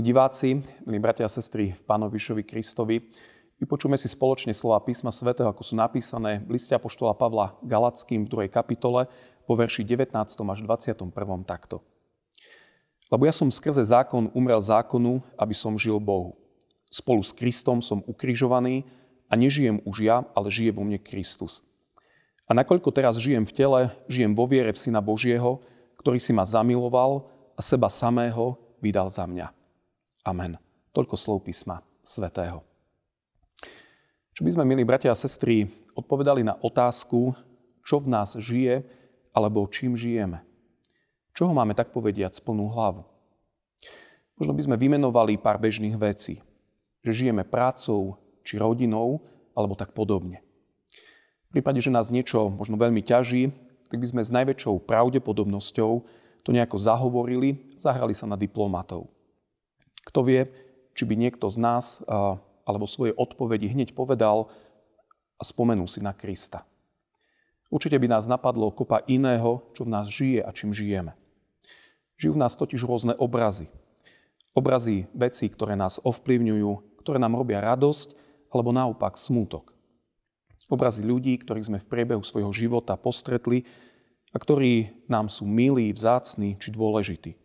Milí diváci, milí bratia a sestry v Pánovišovi Kristovi, vypočujeme si spoločne slova písma svätého, ako sú napísané v liste Apoštola Pavla Galackým v 2. kapitole vo verši 19. až 21. takto. Lebo ja som skrze zákon umrel zákonu, aby som žil Bohu. Spolu s Kristom som ukrižovaný a nežijem už ja, ale žije vo mne Kristus. A nakoľko teraz žijem v tele, žijem vo viere v Syna Božieho, ktorý si ma zamiloval a seba samého vydal za mňa. Amen. Toľko slov písma svätého. Čo by sme, milí bratia a sestry, odpovedali na otázku, čo v nás žije, alebo čím žijeme? Čoho máme tak povediať plnú hlavu? Možno by sme vymenovali pár bežných vecí. Že žijeme prácou, či rodinou, alebo tak podobne. V prípade, že nás niečo možno veľmi ťaží, tak by sme s najväčšou pravdepodobnosťou to nejako zahovorili, zahrali sa na diplomatov. Kto vie, či by niekto z nás alebo svoje odpovedi hneď povedal a spomenul si na Krista. Určite by nás napadlo kopa iného, čo v nás žije a čím žijeme. Žijú v nás totiž rôzne obrazy. Obrazy vecí, ktoré nás ovplyvňujú, ktoré nám robia radosť alebo naopak smútok. Obrazy ľudí, ktorých sme v priebehu svojho života postretli a ktorí nám sú milí, vzácni či dôležití.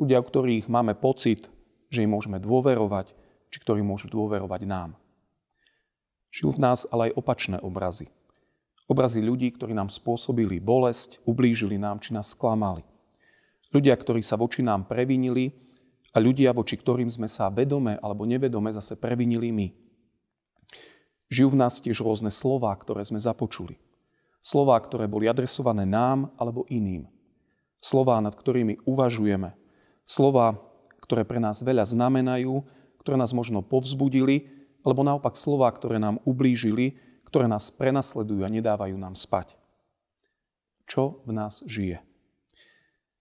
Ľudia, o ktorých máme pocit, že im môžeme dôverovať, či ktorí môžu dôverovať nám. Žijú v nás ale aj opačné obrazy. Obrazy ľudí, ktorí nám spôsobili bolesť, ublížili nám, či nás sklamali. Ľudia, ktorí sa voči nám previnili a ľudia, voči ktorým sme sa vedome alebo nevedome zase previnili my. Žijú v nás tiež rôzne slová, ktoré sme započuli. Slová, ktoré boli adresované nám alebo iným. Slová, nad ktorými uvažujeme. Slová, ktoré pre nás veľa znamenajú, ktoré nás možno povzbudili, alebo naopak slova, ktoré nám ublížili, ktoré nás prenasledujú a nedávajú nám spať. Čo v nás žije?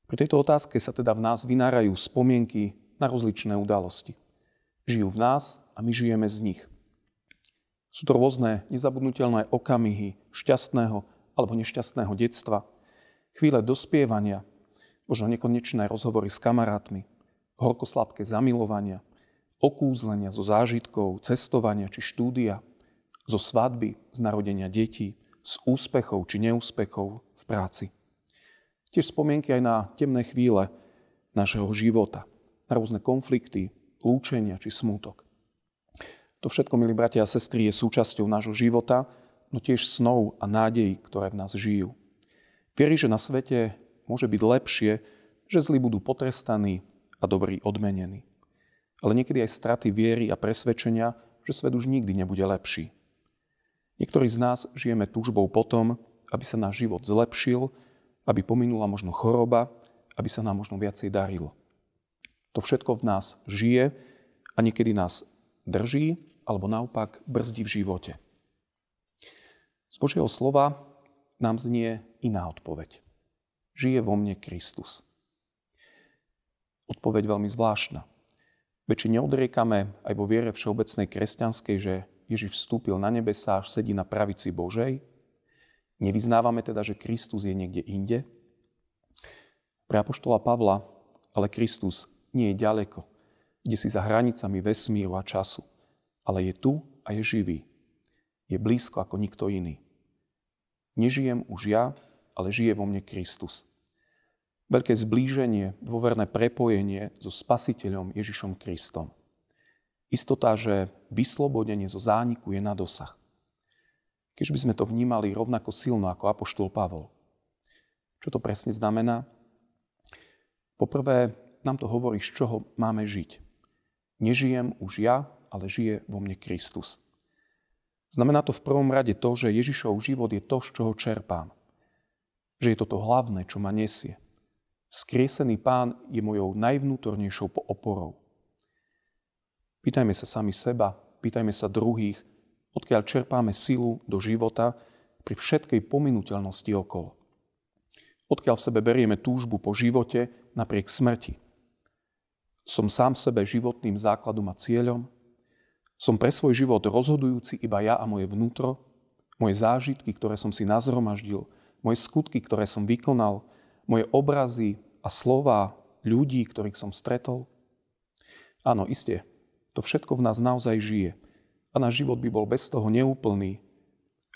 Pri tejto otázke sa teda v nás vynárajú spomienky na rozličné udalosti. Žijú v nás a my žijeme z nich. Sú to rôzne nezabudnutelné okamihy šťastného alebo nešťastného detstva, chvíle dospievania, možno nekonečné rozhovory s kamarátmi, horkosladké zamilovania, okúzlenia zo zážitkov, cestovania či štúdia, zo svadby, z narodenia detí, z úspechov či neúspechov v práci. Tiež spomienky aj na temné chvíle našeho života, na rôzne konflikty, lúčenia či smútok. To všetko, milí bratia a sestry, je súčasťou nášho života, no tiež snov a nádejí, ktoré v nás žijú. Vierí, že na svete môže byť lepšie, že zlí budú potrestaní a dobrý odmenený. Ale niekedy aj straty viery a presvedčenia, že svet už nikdy nebude lepší. Niektorí z nás žijeme túžbou potom, aby sa náš život zlepšil, aby pominula možno choroba, aby sa nám možno viacej darilo. To všetko v nás žije a niekedy nás drží alebo naopak brzdí v živote. Z Božieho slova nám znie iná odpoveď. Žije vo mne Kristus odpoveď veľmi zvláštna. Veď či neodriekame aj vo viere všeobecnej kresťanskej, že Ježiš vstúpil na nebesa až sedí na pravici Božej? Nevyznávame teda, že Kristus je niekde inde? Pre Apoštola Pavla ale Kristus nie je ďaleko, kde si za hranicami vesmíru a času, ale je tu a je živý. Je blízko ako nikto iný. Nežijem už ja, ale žije vo mne Kristus veľké zblíženie, dôverné prepojenie so Spasiteľom Ježišom Kristom. Istota, že vyslobodenie zo zániku je na dosah. Keď by sme to vnímali rovnako silno ako Apoštol Pavol. Čo to presne znamená? Poprvé, nám to hovorí, z čoho máme žiť. Nežijem už ja, ale žije vo mne Kristus. Znamená to v prvom rade to, že Ježišov život je to, z čoho čerpám. Že je to hlavné, čo ma nesie. Skriesený pán je mojou najvnútornejšou oporou. Pýtajme sa sami seba, pýtajme sa druhých, odkiaľ čerpáme silu do života pri všetkej pominuteľnosti okolo. Odkiaľ v sebe berieme túžbu po živote napriek smrti. Som sám sebe životným základom a cieľom. Som pre svoj život rozhodujúci iba ja a moje vnútro, moje zážitky, ktoré som si nazromaždil, moje skutky, ktoré som vykonal, moje obrazy a slova ľudí, ktorých som stretol. Áno, isté, to všetko v nás naozaj žije. A náš život by bol bez toho neúplný,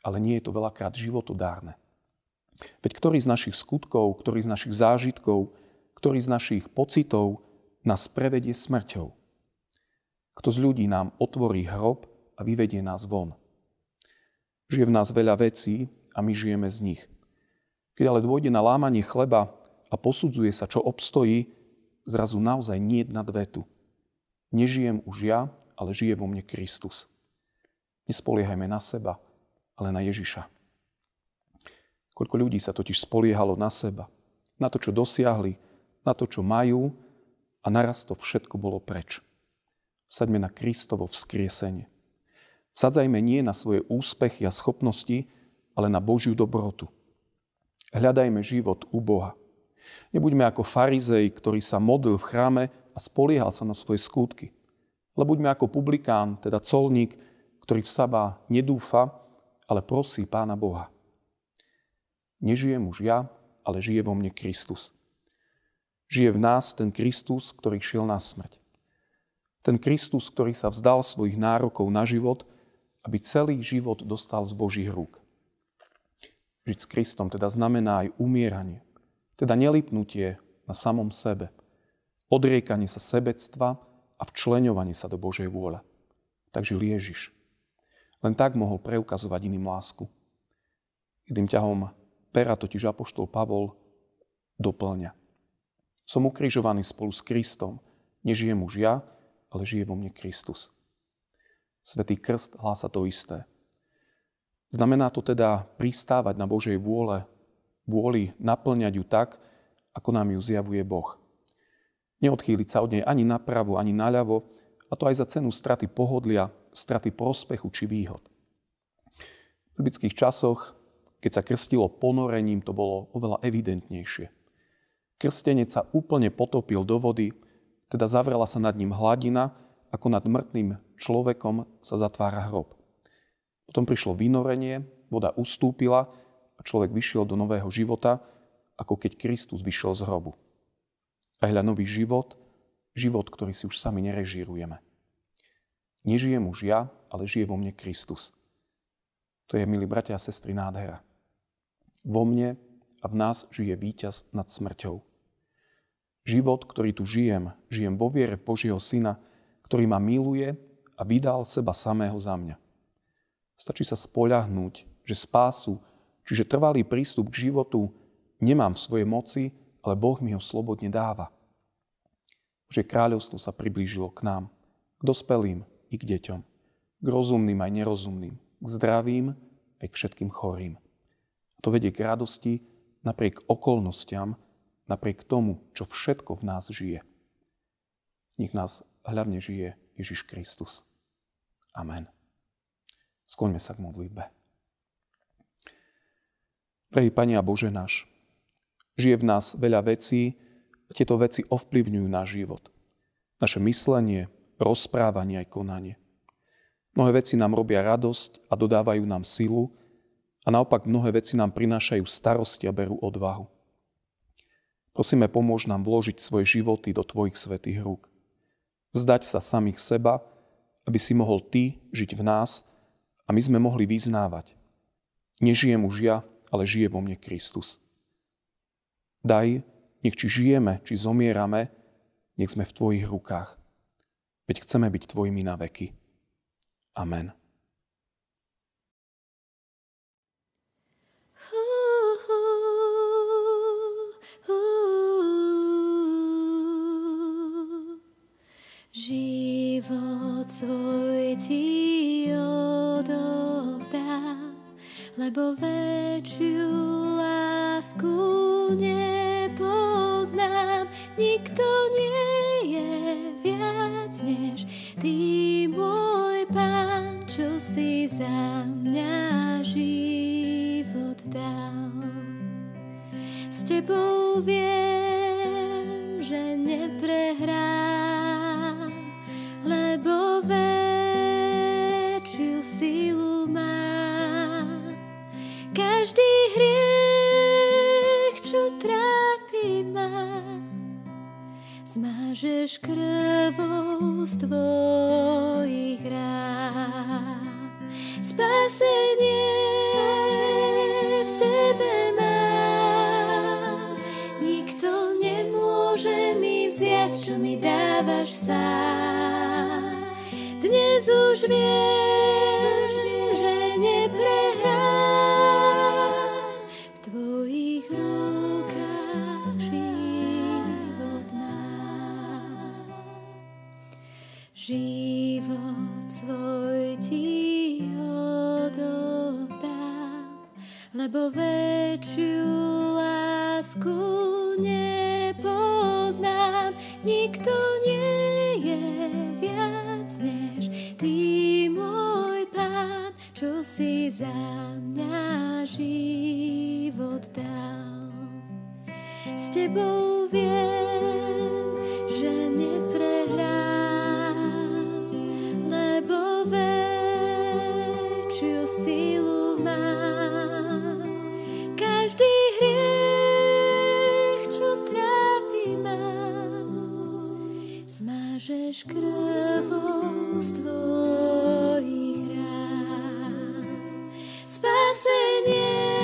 ale nie je to veľakrát životodárne. Veď ktorý z našich skutkov, ktorý z našich zážitkov, ktorý z našich pocitov nás prevedie smrťou? Kto z ľudí nám otvorí hrob a vyvedie nás von? Žije v nás veľa vecí a my žijeme z nich. Keď ale dôjde na lámanie chleba a posudzuje sa, čo obstojí, zrazu naozaj nie na vetu. Nežijem už ja, ale žije vo mne Kristus. Nespoliehajme na seba, ale na Ježiša. Koľko ľudí sa totiž spoliehalo na seba, na to, čo dosiahli, na to, čo majú a naraz to všetko bolo preč. Vsaďme na Kristovo vzkriesenie. Vsadzajme nie na svoje úspechy a schopnosti, ale na Božiu dobrotu. Hľadajme život u Boha. Nebuďme ako farizej, ktorý sa modlil v chráme a spoliehal sa na svoje skutky. Ale buďme ako publikán, teda colník, ktorý v seba nedúfa, ale prosí Pána Boha. Nežijem už ja, ale žije vo mne Kristus. Žije v nás ten Kristus, ktorý šiel na smrť. Ten Kristus, ktorý sa vzdal svojich nárokov na život, aby celý život dostal z Božích rúk. Žiť s Kristom teda znamená aj umieranie, teda nelipnutie na samom sebe, odriekanie sa sebectva a včleňovanie sa do Božej vôle. Takže Ježiš. Len tak mohol preukazovať iným lásku. Jedným ťahom pera totiž Apoštol Pavol doplňa. Som ukrižovaný spolu s Kristom. Nežijem už ja, ale žije vo mne Kristus. Svetý krst hlása to isté. Znamená to teda pristávať na Božej vôle, vôli naplňať ju tak, ako nám ju zjavuje Boh. Neodchýliť sa od nej ani napravo, ani naľavo, a to aj za cenu straty pohodlia, straty prospechu či výhod. V biblických časoch, keď sa krstilo ponorením, to bolo oveľa evidentnejšie. Krstenec sa úplne potopil do vody, teda zavrela sa nad ním hladina, ako nad mŕtvým človekom sa zatvára hrob. Potom prišlo vynorenie, voda ustúpila a človek vyšiel do nového života, ako keď Kristus vyšiel z hrobu. A hľa nový život, život, ktorý si už sami nerežírujeme. Nežijem už ja, ale žije vo mne Kristus. To je, milí bratia a sestry, nádhera. Vo mne a v nás žije víťaz nad smrťou. Život, ktorý tu žijem, žijem vo viere Božieho Syna, ktorý ma miluje a vydal seba samého za mňa. Stačí sa spoľahnúť, že spásu, čiže trvalý prístup k životu nemám v svojej moci, ale Boh mi ho slobodne dáva. Že kráľovstvo sa priblížilo k nám, k dospelým, i k deťom. K rozumným aj nerozumným. K zdravým aj k všetkým chorým. A to vedie k radosti napriek okolnostiam, napriek tomu, čo všetko v nás žije. Nech nás hlavne žije Ježiš Kristus. Amen. Skloňme sa k modlitbe. Drahý Pani a Bože náš, žije v nás veľa vecí, tieto veci ovplyvňujú náš život. Naše myslenie, rozprávanie aj konanie. Mnohé veci nám robia radosť a dodávajú nám silu a naopak mnohé veci nám prinášajú starosti a berú odvahu. Prosíme, pomôž nám vložiť svoje životy do Tvojich svetých rúk. Vzdať sa samých seba, aby si mohol Ty žiť v nás a my sme mohli vyznávať. Nežijem už ja, ale žije vo mne Kristus. Daj, nech či žijeme, či zomierame, nech sme v Tvojich rukách veď chceme byť Tvojimi na veky. Amen. Život svoj ti lebo väčšiu lásku nepoznám. Nikto nie je viac než Ty, môj Pán, čo si za mňa život dal. S Tebou viem, že neprehrám, rán. Spasenie, v tebe mám. Nikto mi vziať, mi dávaš sám. Dnes už viem, Život svoj ti odovzdám, lebo väčšiu lásku nepoznám. Nikto nie je viac než Ty, môj Pán, čo si za mňa život dal. S Tebou viem, zmážeš krvou z tvojich rán. Spasenie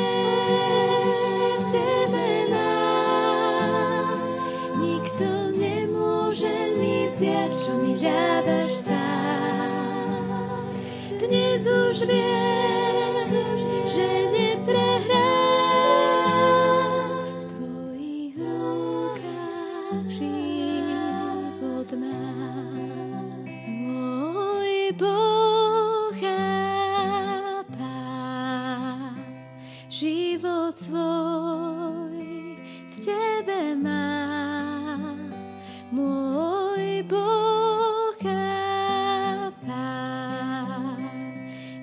vziať, čo mi dávaš sám. Dnes už viem,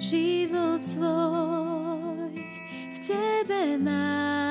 život svoj v Tebe mám.